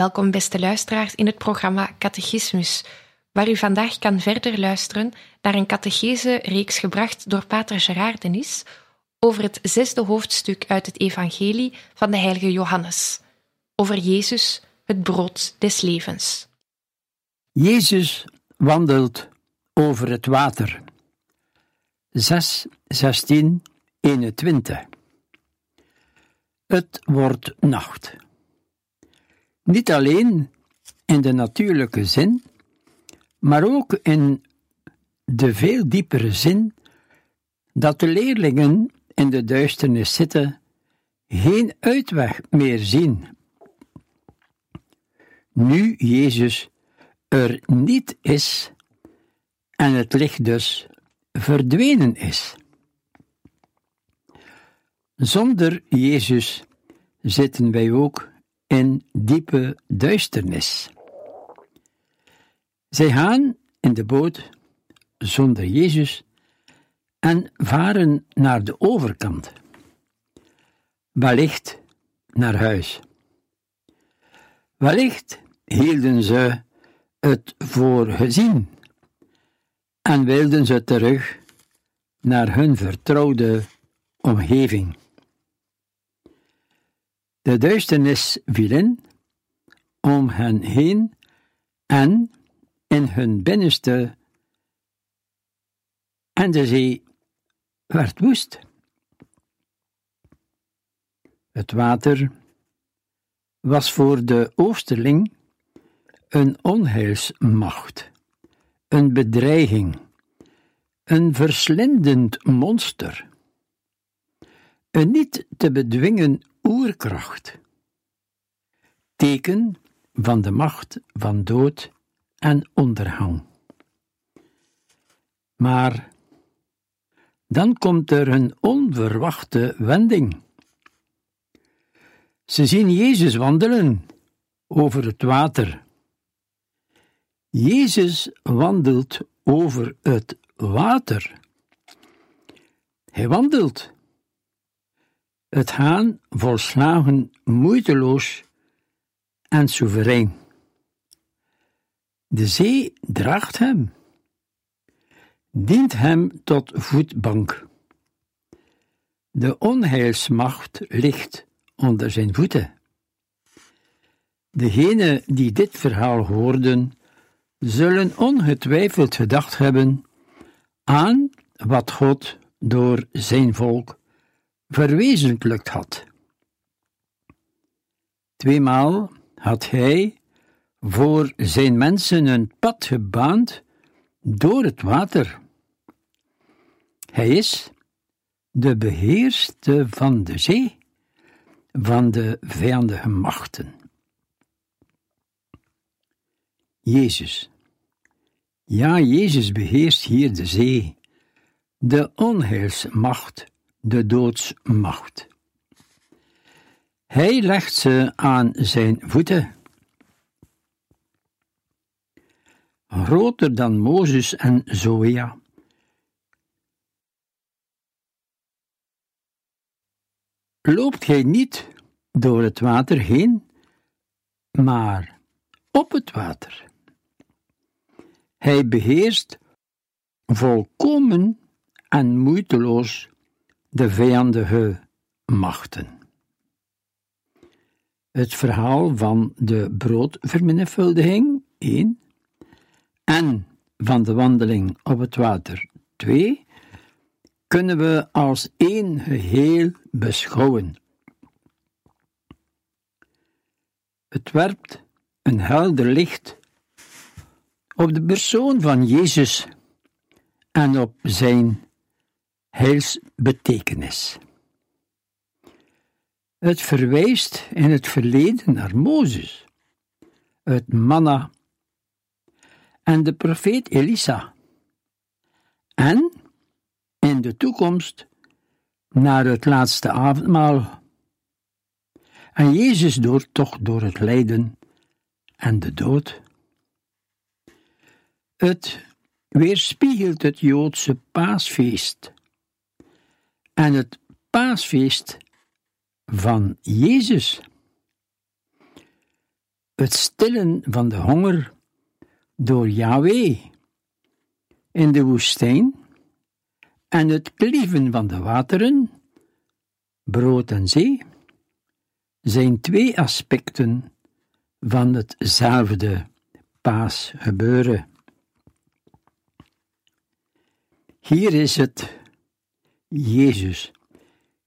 Welkom, beste luisteraars, in het programma Catechismus, waar u vandaag kan verder luisteren naar een catechese-reeks gebracht door Pater Gerard Denis over het zesde hoofdstuk uit het Evangelie van de heilige Johannes, over Jezus, het brood des levens. Jezus wandelt over het water. 6, 16, 21. Het wordt nacht. Niet alleen in de natuurlijke zin, maar ook in de veel diepere zin dat de leerlingen in de duisternis zitten, geen uitweg meer zien. Nu Jezus er niet is en het licht dus verdwenen is. Zonder Jezus zitten wij ook in diepe duisternis. Zij gaan in de boot zonder Jezus en varen naar de overkant, wellicht naar huis. Wellicht hielden ze het voor gezien en wilden ze terug naar hun vertrouwde omgeving. De duisternis viel in om hen heen en in hun binnenste, en de zee werd woest. Het water was voor de oosterling een onheilsmacht, een bedreiging, een verslindend monster, een niet te bedwingen oerkracht, teken van de macht van dood en ondergang. Maar dan komt er een onverwachte wending. Ze zien Jezus wandelen over het water. Jezus wandelt over het water. Hij wandelt het haan volslagen moeiteloos en soeverein. De zee draagt hem, dient hem tot voetbank. De onheilsmacht ligt onder zijn voeten. Degenen die dit verhaal hoorden, zullen ongetwijfeld gedacht hebben aan wat God door zijn volk verwezenlijkt had. Tweemaal had hij voor zijn mensen een pad gebaand door het water. Hij is de beheerste van de zee, van de vijandige machten. Jezus. Ja, Jezus beheerst hier de zee, de onheilsmacht de doodsmacht. Hij legt ze aan zijn voeten. Groter dan Mozes en Zoea. Loopt gij niet door het water heen, maar op het water. Hij beheerst volkomen en moeiteloos de vijandige machten. het verhaal van de broodvermenigvuldiging 1 en van de wandeling op het water 2 kunnen we als één geheel beschouwen. Het werpt een helder licht op de persoon van Jezus en op zijn heilsbetekenis. Het verwijst in het verleden naar Mozes, het manna en de profeet Elisa, en in de toekomst naar het laatste avondmaal. En Jezus door toch door het lijden en de dood. Het weerspiegelt het Joodse paasfeest en het paasfeest van Jezus. Het stillen van de honger door Yahweh in de woestijn en het klieven van de wateren, brood en zee, zijn twee aspecten van hetzelfde paasgebeuren. Hier is het Jezus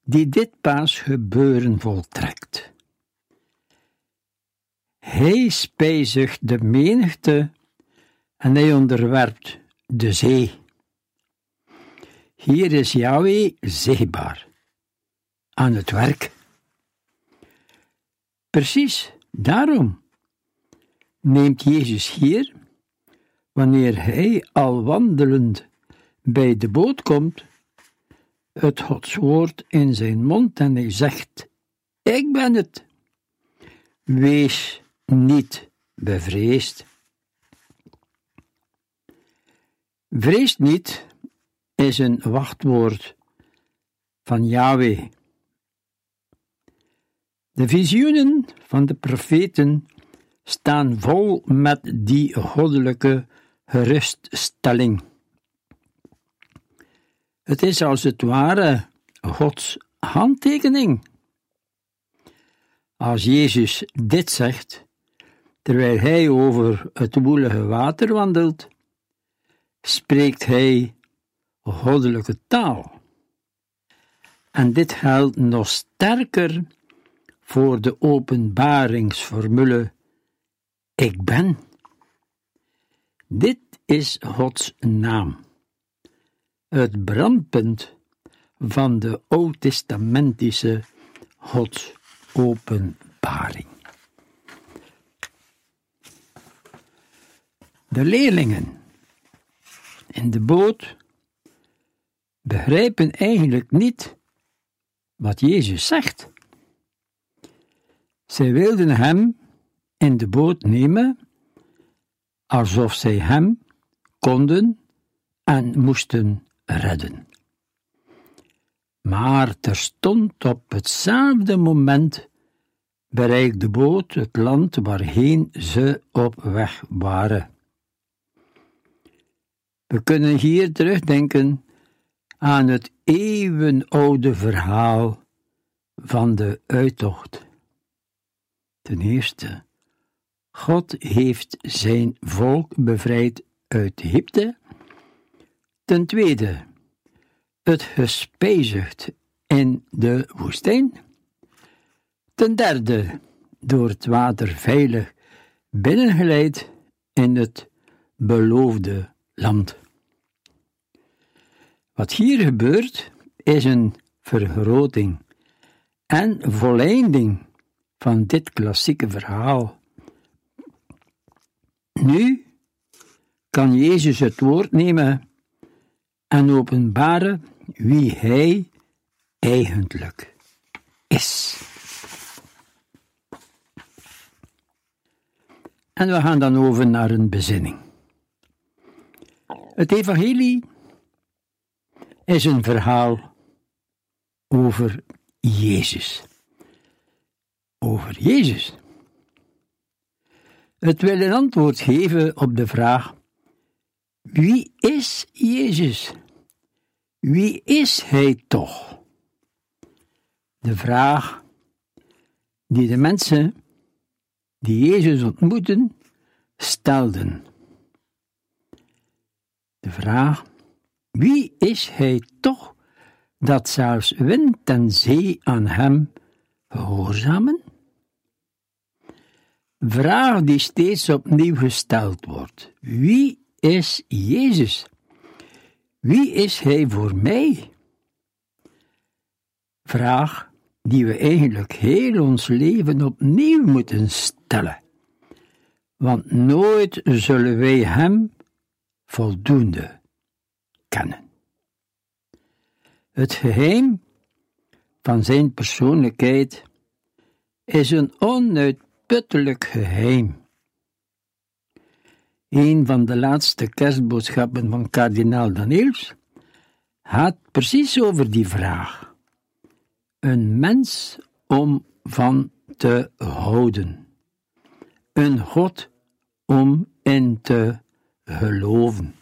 die dit paasgebeuren voltrekt. Hij spijzigt de menigte en hij onderwerpt de zee. Hier is Yahweh zichtbaar aan het werk. Precies daarom neemt Jezus hier, wanneer hij al wandelend bij de boot komt, het Godswoord in zijn mond en hij zegt: Ik ben het. Wees niet bevreesd. Vrees niet is een wachtwoord van Yahweh. De visioenen van de profeten staan vol met die goddelijke geruststelling. Het is als het ware Gods handtekening. Als Jezus dit zegt, terwijl hij over het woelige water wandelt, spreekt hij goddelijke taal. En dit geldt nog sterker voor de openbaringsformule Ik ben. Dit is Gods naam het brandpunt van de oud-testamentische Godsopenbaring. De leerlingen in de boot begrijpen eigenlijk niet wat Jezus zegt. Zij wilden hem in de boot nemen alsof zij hem konden en moesten redden. Maar terstond op hetzelfde moment bereikte de boot het land waarheen ze op weg waren. We kunnen hier terugdenken aan het eeuwenoude verhaal van de uittocht. Ten eerste, God heeft zijn volk bevrijd uit Egypte Ten tweede, het gespijzigd in de woestijn. Ten derde, door het water veilig binnengeleid in het beloofde land. Wat hier gebeurt, is een vergroting en volleinding van dit klassieke verhaal. Nu kan Jezus het woord nemen en openbaren wie Hij eigenlijk is. En we gaan dan over naar een bezinning. Het Evangelie is een verhaal over Jezus. Over Jezus. Het wil een antwoord geven op de vraag: wie is Jezus? Wie is hij toch? De vraag die de mensen die Jezus ontmoeten, stelden. De vraag: wie is hij toch dat zelfs wind en zee aan hem gehoorzamen? Vraag die steeds opnieuw gesteld wordt: wie is Jezus? Wie is hij voor mij? Vraag die we eigenlijk heel ons leven opnieuw moeten stellen. Want nooit zullen wij Hem voldoende kennen. Het geheim van Zijn persoonlijkheid is een onuitputtelijk geheim. Een van de laatste kerstboodschappen van kardinaal Daniels gaat precies over die vraag een mens om van te houden, een God om in te geloven.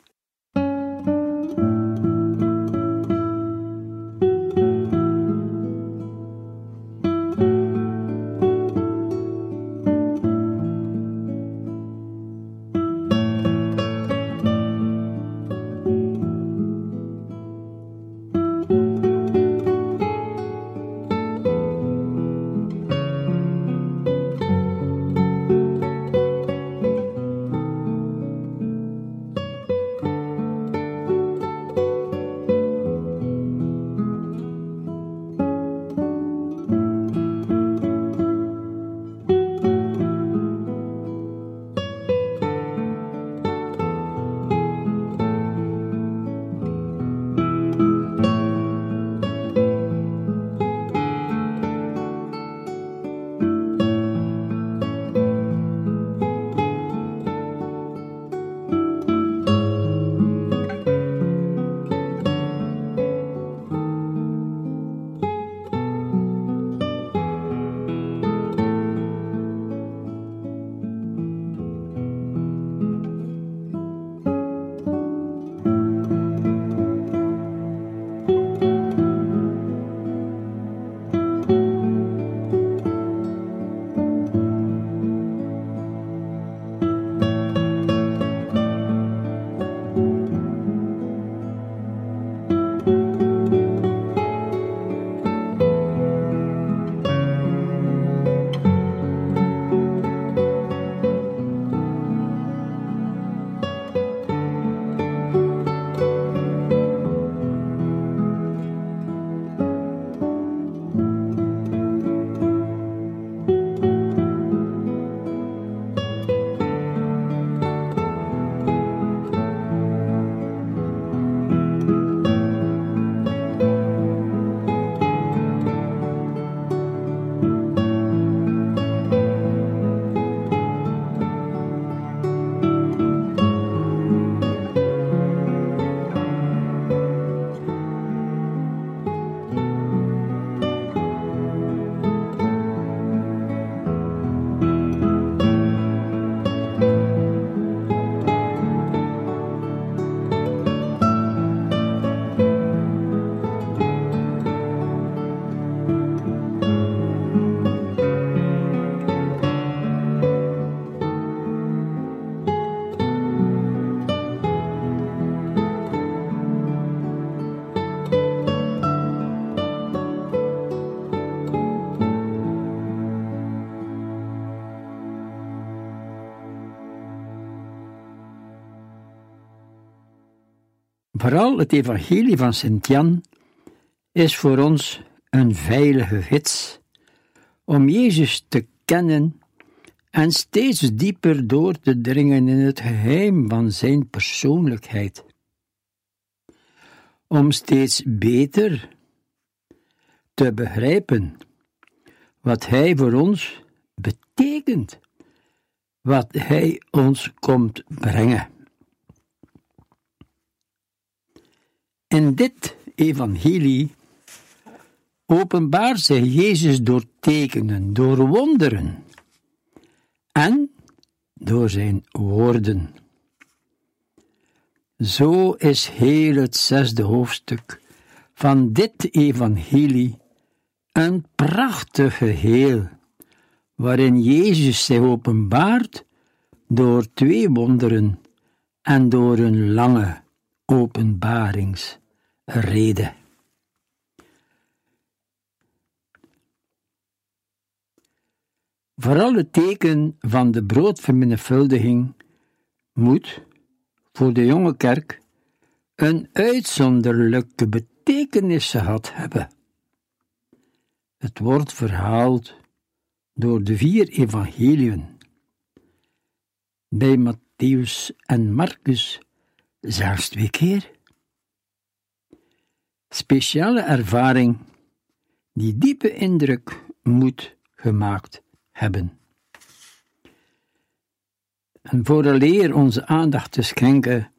Vooral het evangelie van Sint-Jan is voor ons een veilige gids om Jezus te kennen en steeds dieper door te dringen in het geheim van zijn persoonlijkheid. Om steeds beter te begrijpen wat Hij voor ons betekent, wat Hij ons komt brengen. In dit evangelie openbaart zich Jezus door tekenen, door wonderen en door zijn woorden. Zo is heel het zesde hoofdstuk van dit evangelie een prachtig geheel, waarin Jezus zich openbaart door twee wonderen en door een lange openbaringsrede. Vooral het teken van de broodvermenigvuldiging moet voor de jonge kerk een uitzonderlijke betekenis gehad hebben. Het wordt verhaald door de vier evangeliën. Bij Matthäus en Marcus zelfs twee keer. Speciale ervaring die diepe indruk moet gemaakt hebben. En vooraleer onze aandacht te schenken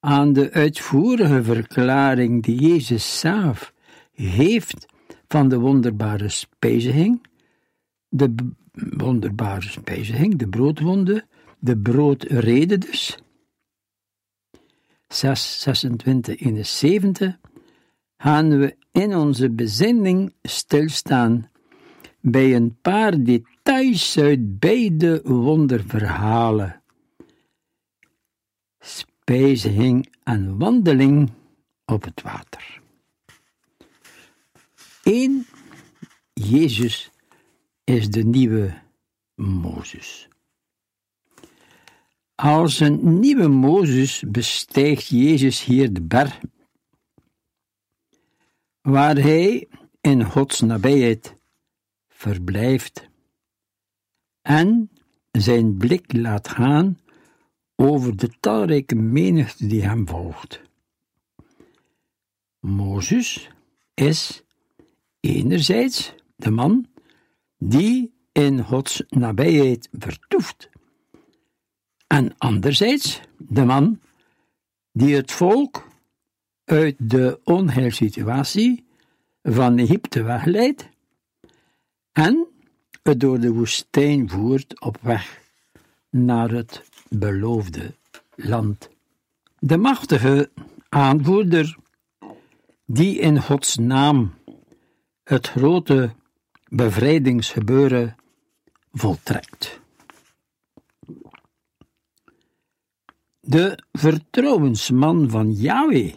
aan de uitvoerige verklaring die Jezus zelf heeft van de wonderbare spijziging, de wonderbare spijziging, de broodwonde, de broodrede dus, 6, 26, 71, gaan we in onze bezinning stilstaan bij een paar details uit beide wonderverhalen. Spijziging en wandeling op het water. 1. Jezus is de nieuwe Mozes. Als een nieuwe Mozes bestijgt Jezus hier de berg, waar hij in Gods nabijheid verblijft en zijn blik laat gaan over de talrijke menigte die hem volgt. Mozes is enerzijds de man die in Gods nabijheid vertoeft, en anderzijds de man die het volk uit de onheilsituatie van Egypte wegleidt en het door de woestijn voert op weg naar het beloofde land. De machtige aanvoerder, die in Gods naam het grote bevrijdingsgebeuren voltrekt. De vertrouwensman van Yahweh.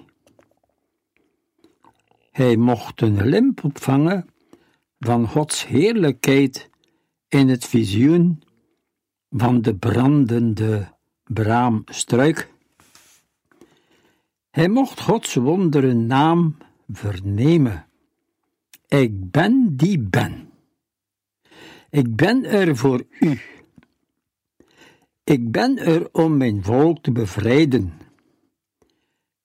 Hij mocht een limp opvangen van Gods heerlijkheid in het visioen van de brandende braamstruik. Hij mocht Gods wondere naam vernemen. Ik ben die ben. Ik ben er voor u. Ik ben er om mijn volk te bevrijden.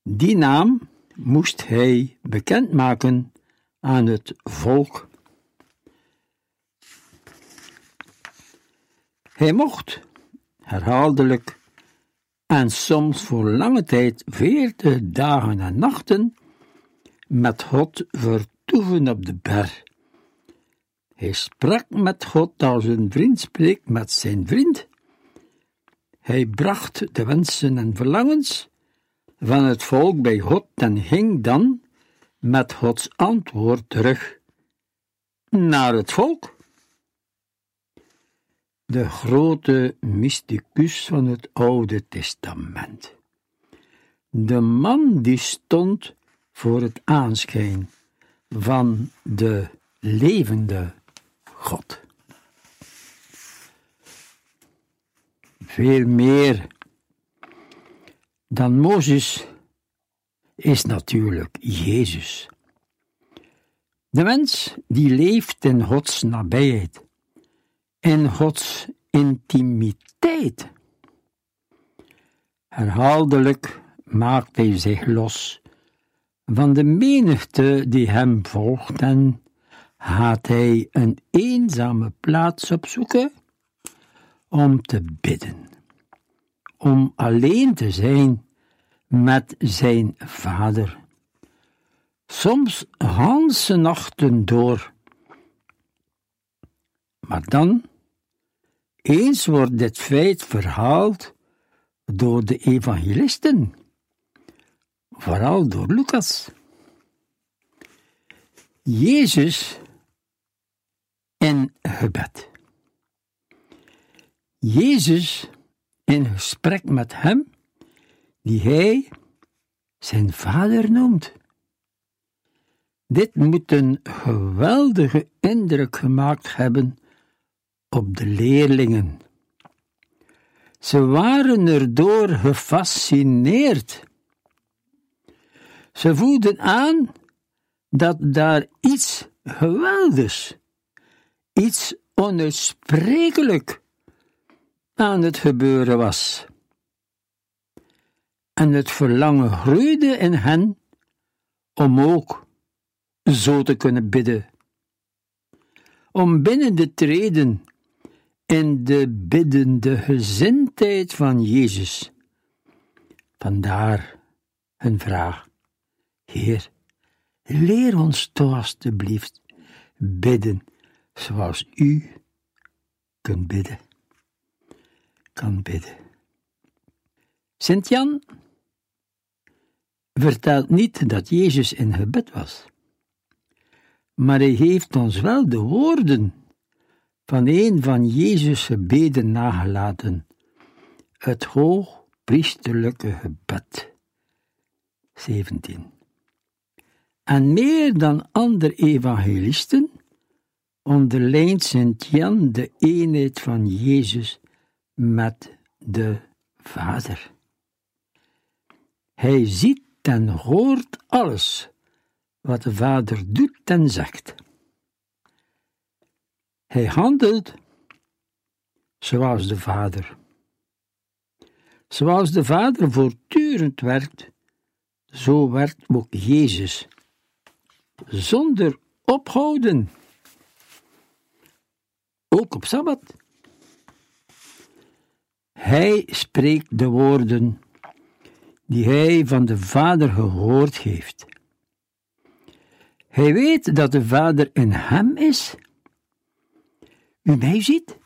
Die naam moest hij bekendmaken aan het volk. Hij mocht herhaaldelijk en soms voor lange tijd, veertig dagen en nachten, met God vertoeven op de berg. Hij sprak met God als een vriend spreekt met zijn vriend. Hij bracht de wensen en verlangens van het volk bij God en ging dan met Gods antwoord terug naar het volk de grote mysticus van het Oude Testament. De man die stond voor het aanschijn van de levende God. Veel meer dan Mozes is natuurlijk Jezus. De mens die leeft in Gods nabijheid en Gods intimiteit. Herhaaldelijk maakt hij zich los van de menigte die hem volgt en gaat hij een eenzame plaats opzoeken om te bidden, om alleen te zijn met zijn vader. Soms ganse nachten door. Maar dan eens wordt dit feit verhaald door de evangelisten, vooral door Lucas. Jezus in gebed. Jezus in gesprek met hem, die hij zijn vader noemt. Dit moet een geweldige indruk gemaakt hebben op de leerlingen. Ze waren erdoor gefascineerd. Ze voelden aan dat daar iets geweldigs, iets onuitsprekelijk aan het gebeuren was. En het verlangen groeide in hen om ook zo te kunnen bidden. Om binnen te treden in de biddende gezindheid van Jezus. Vandaar hun vraag: Heer, leer ons toch alstublieft bidden zoals u kunt bidden. Kan bidden. Sint-Jan vertelt niet dat Jezus in gebed was, maar hij heeft ons wel de woorden van een van Jezus' gebeden nagelaten, het hoogpriesterlijke gebed. 17. En meer dan andere evangelisten onderlijnt Sint-Jan de eenheid van Jezus met de Vader. Hij ziet en hoort alles wat de Vader doet en zegt. Hij handelt zoals de Vader. Zoals de Vader voortdurend werkt, zo werkt ook Jezus, zonder ophouden. Ook op Sabbat. Hij spreekt de woorden die hij van de Vader gehoord heeft. Hij weet dat de Vader in hem is. U mij ziet,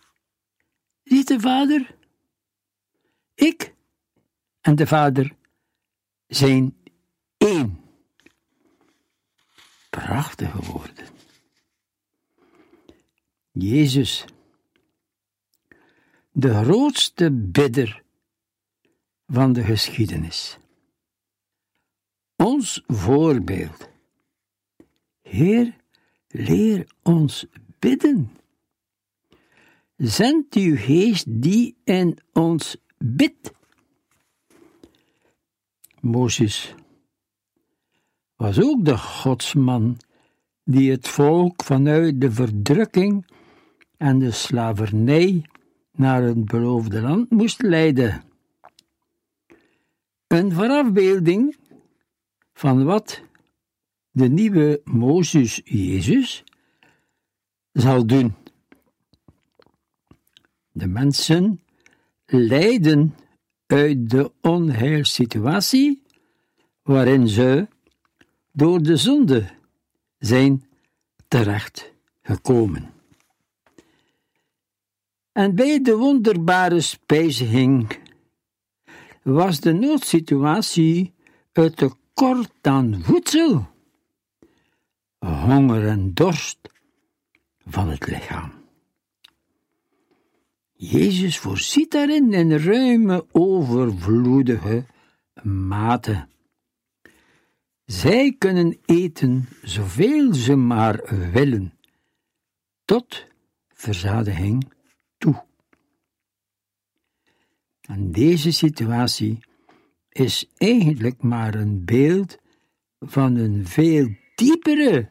ziet de Vader. Ik en de Vader zijn één. Prachtige woorden. Jezus, de grootste bidder van de geschiedenis. Ons voorbeeld. Heer, leer ons bidden. Zend uw geest die in ons bidt. Mozes was ook de godsman die het volk vanuit de verdrukking en de slavernij naar het beloofde land moest leiden. Een verafbeelding van wat de nieuwe Mozes Jezus zal doen. De mensen lijden uit de onheilsituatie waarin ze door de zonde zijn terecht gekomen. En bij de wonderbare spijziging was de noodsituatie het tekort aan voedsel, honger en dorst van het lichaam. Jezus voorziet daarin in ruime, overvloedige mate. Zij kunnen eten zoveel ze maar willen, tot verzadiging toe. En deze situatie is eigenlijk maar een beeld van een veel diepere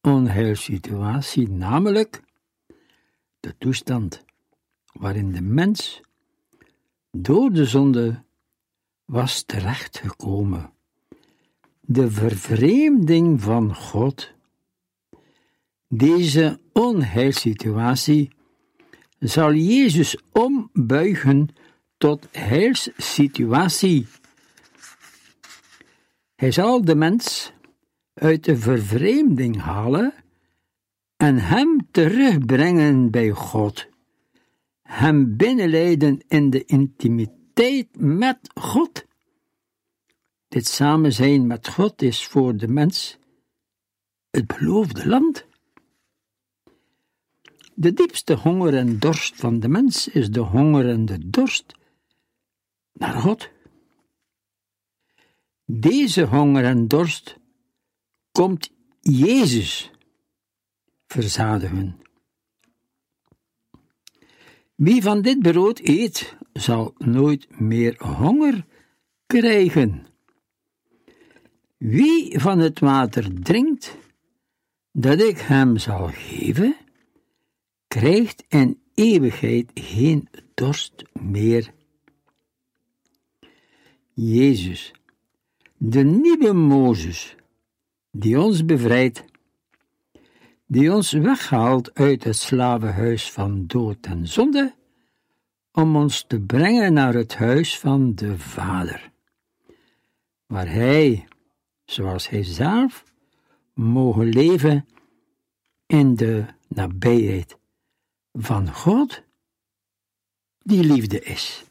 onheilsituatie, namelijk de toestand waarin de mens door de zonde was terechtgekomen. De vervreemding van God. Deze onheilsituatie zal Jezus ombuigen tot heilssituatie. Hij zal de mens uit de vervreemding halen en hem terugbrengen bij God, hem binnenleiden in de intimiteit met God. Dit samen zijn met God is voor de mens het beloofde land. De diepste honger en dorst van de mens is de honger en de dorst naar God. Deze honger en dorst komt Jezus verzadigen. Wie van dit brood eet, zal nooit meer honger krijgen. Wie van het water drinkt, dat ik hem zal geven, krijgt in eeuwigheid geen dorst meer. Jezus, de nieuwe Mozes, die ons bevrijdt, die ons weghaalt uit het slavenhuis van dood en zonde, om ons te brengen naar het huis van de Vader, waar Hij, zoals Hij zelf, mogen leven in de nabijheid van God, die liefde is.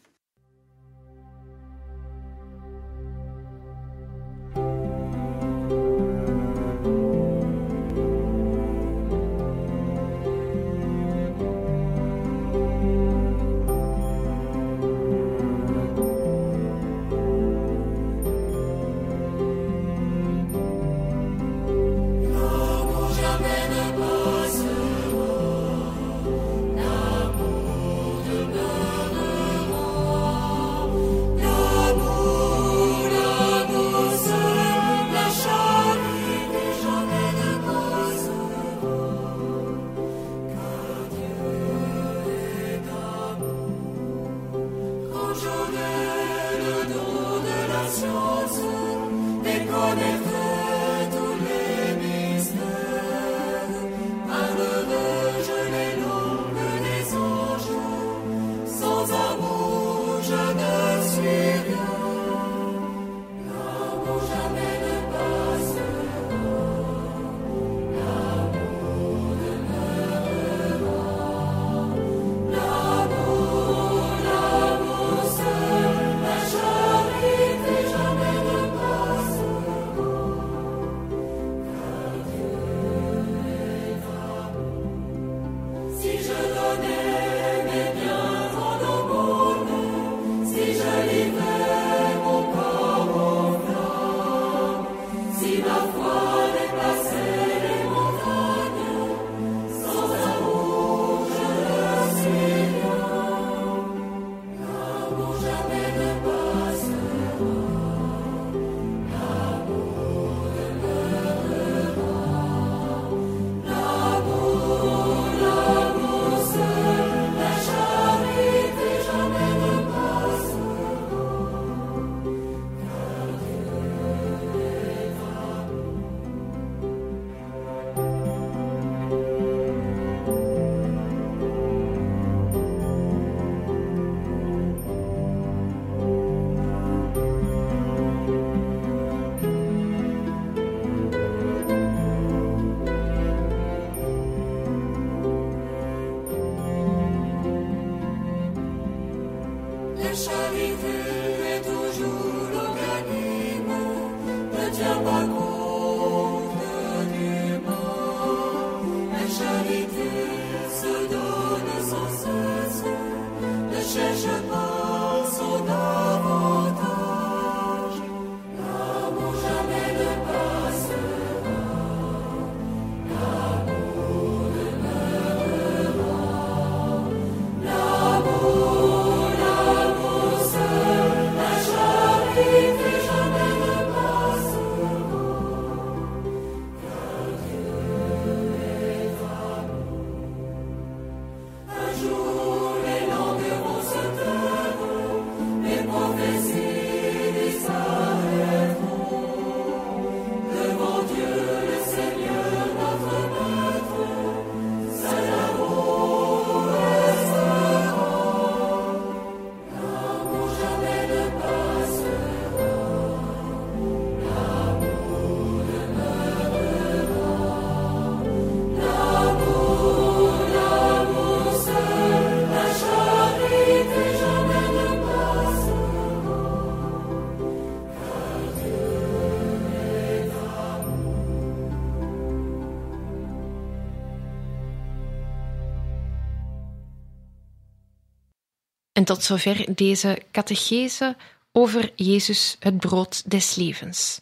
Tot zover deze catechese over Jezus, het brood des levens.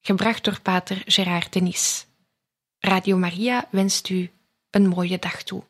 Gebracht door pater Gerard Denis. Radio Maria wenst u een mooie dag toe.